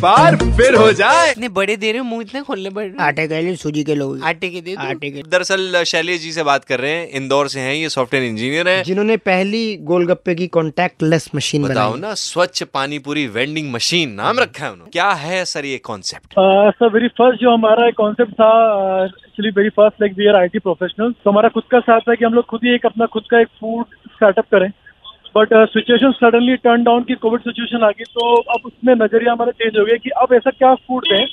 बार फिर हो जाए। इतने बड़े दे रहे मुँह इतने खोलने पड़ रहे आटे के लिए सूजी के लोग। आटे के दे आटे के। दरअसल शैलेश जी से बात कर रहे हैं इंदौर से हैं ये सॉफ्टवेयर इंजीनियर हैं। जिन्होंने पहली गोलगप्पे की कॉन्टैक्ट लेस मशीन बताओ ना स्वच्छ पानी पूरी वेंडिंग मशीन नाम रखा है उन्होंने। क्या है सर ये कॉन्सेप्ट सर वेरी फ़र्स्ट जो हमारा कॉन्सेप्ट था actually very first like we are IT professional तो हमारा खुद का साथ है कि हम लोग खुद ही एक अपना खुद का एक फ़ूड स्टार्टअप करें। But situation suddenly turn down की कोविड सिचुएशन आ गई तो अब उसमें नज़रिया हमारा चेंज हो गया कि अब ऐसा क्या फ़ूड दें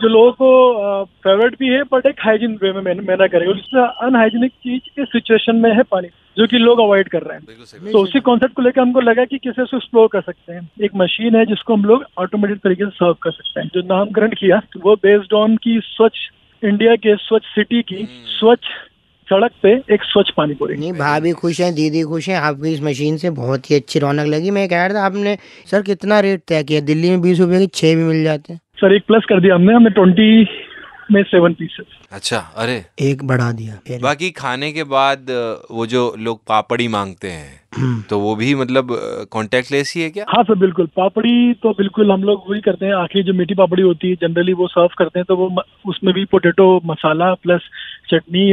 जो लोगों को फेवरेट भी है बट एक हाइजीन वे में मैना करेगा। इसमें अनहाइजीनिक चीज़ इस सिचुएशन में है पानी जो कि लोग अवॉइड कर रहे हैं। तो उसी कॉन्सेप्ट को लेकर हमको लगा कि किसे उसको एक्सप्लोर कर सकते हैं। एक मशीन है जिसको हम लोग ऑटोमेटिक तरीके से सर्व कर सकते हैं। जो नामकरण किया वो बेस्ड ऑन की स्वच्छ इंडिया के स्वच्छ सिटी की स्वच्छ सड़क पे एक स्वच्छ पानी पूरी। नहीं भाभी खुश हैं दीदी खुश हैं आपकी इस मशीन से बहुत ही अच्छी रौनक लगी। मैं कह रहा था आपने सर कितना रेट तय किया? दिल्ली में बीस रूपए की छह भी मिल जाते। हैं सर एक प्लस कर दिया हमने हमने ट्वेंटी में सेवन पीसेस अच्छा अरे। एक बढ़ा दिया। बाकी खाने के बाद वो जो लोग पापड़ी मांगते हैं तो वो भी मतलब कॉन्टेक्ट लेस ही है क्या? हाँ सर बिल्कुल। पापड़ी तो बिल्कुल हम लोग वही करते हैं। आखिरी जो मीठी पापड़ी होती है जनरली वो सर्व करते हैं तो वो उसमें भी पोटेटो मसाला प्लस चटनी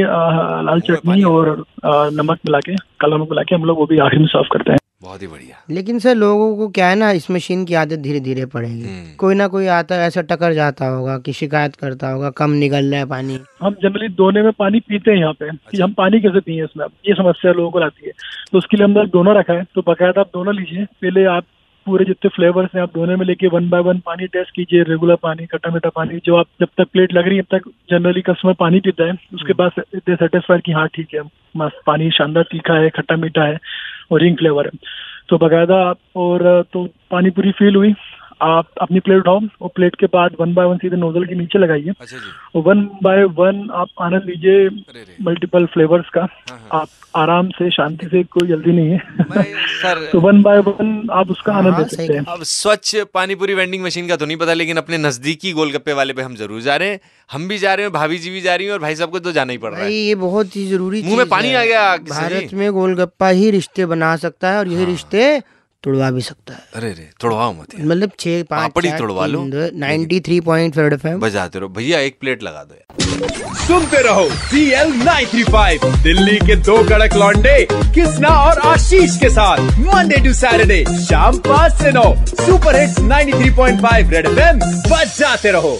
लाल चटनी और नमक मिला के काला नमक मिला के हम लोग वो भी आखिर में सर्व करते हैं। बहुत ही बढ़िया। लेकिन सर लोगों को क्या है ना इस मशीन की आदत धीरे धीरे पड़ेगी। हम्म। कोई ना कोई आता है ऐसा टकर जाता होगा कि शिकायत करता होगा कम निकल रहा है पानी। हम जनरली दोने में पानी पीते हैं यहाँ पे अच्छा। कि हम पानी कैसे पिए इसमें। अब ये समस्या लोगों को आती है। तो उसके लिए हमने दोनों रखा है। तो बकायदा आप दोनों लीजिए। पहले आप पूरे जितने फ्लेवर्स हैं आप दोनों में लेके वन बाय वन पानी टेस्ट कीजिए रेगुलर पानी खट्टा मीठा पानी। जो आप जब तक प्लेट लग रही है तब तक जनरली कस्टमर पानी पीता है। उसके बाद इतने सेटिस्फाइड कि हाँ ठीक है मस्त पानी शानदार तीखा है खट्टा मीठा है। और रिंग फ्लेवर है तो बाकायदा और तो पानीपुरी फील हुई। आप अपनी प्लेट उठाओ और प्लेट के बाद वन बाय वन सीधे नोजल के नीचे लगाइए। अच्छा और वन बाय वन आप आनंद लीजिए मल्टीपल फ्लेवर्स का। हाँ, आप आराम से शांति से कोई जल्दी नहीं है। सर तो वन बाय वन आप उसका आनंद हाँ, ले सकते हैं। अब स्वच्छ पानीपुरी वेंडिंग मशीन का तो नहीं पता लेकिन अपने नजदीकी गोलगप्पे वाले पे हम ज़रूर जा रहे हैं। हम भी जा रहे हैं भाभी जी भी जा रही हैं और भाई साहब को तो जाना ही पड़ रहा है। ये बहुत ही ज़रूरी मुँह में पानी आ गया भारत में गोलगप्पा ही रिश्ते बना सकता है और यही रिश्ते तुड़वा भी सकता है। अरे रे तोड़वाओ मत मतलब छह पाँच पापड़ी तोड़वा लो। Ninety three point five F बजाते रहो। भैया एक प्लेट लगा दो यार। सुनते रहो सी एल दिल्ली के दो कड़क लॉन्डे कृष्णा और आशीष के साथ। मंडे टू सैटरडे शाम पाँच से नौ। सुपर हिट्स 93.5 रेड एफएम बजाते रहो।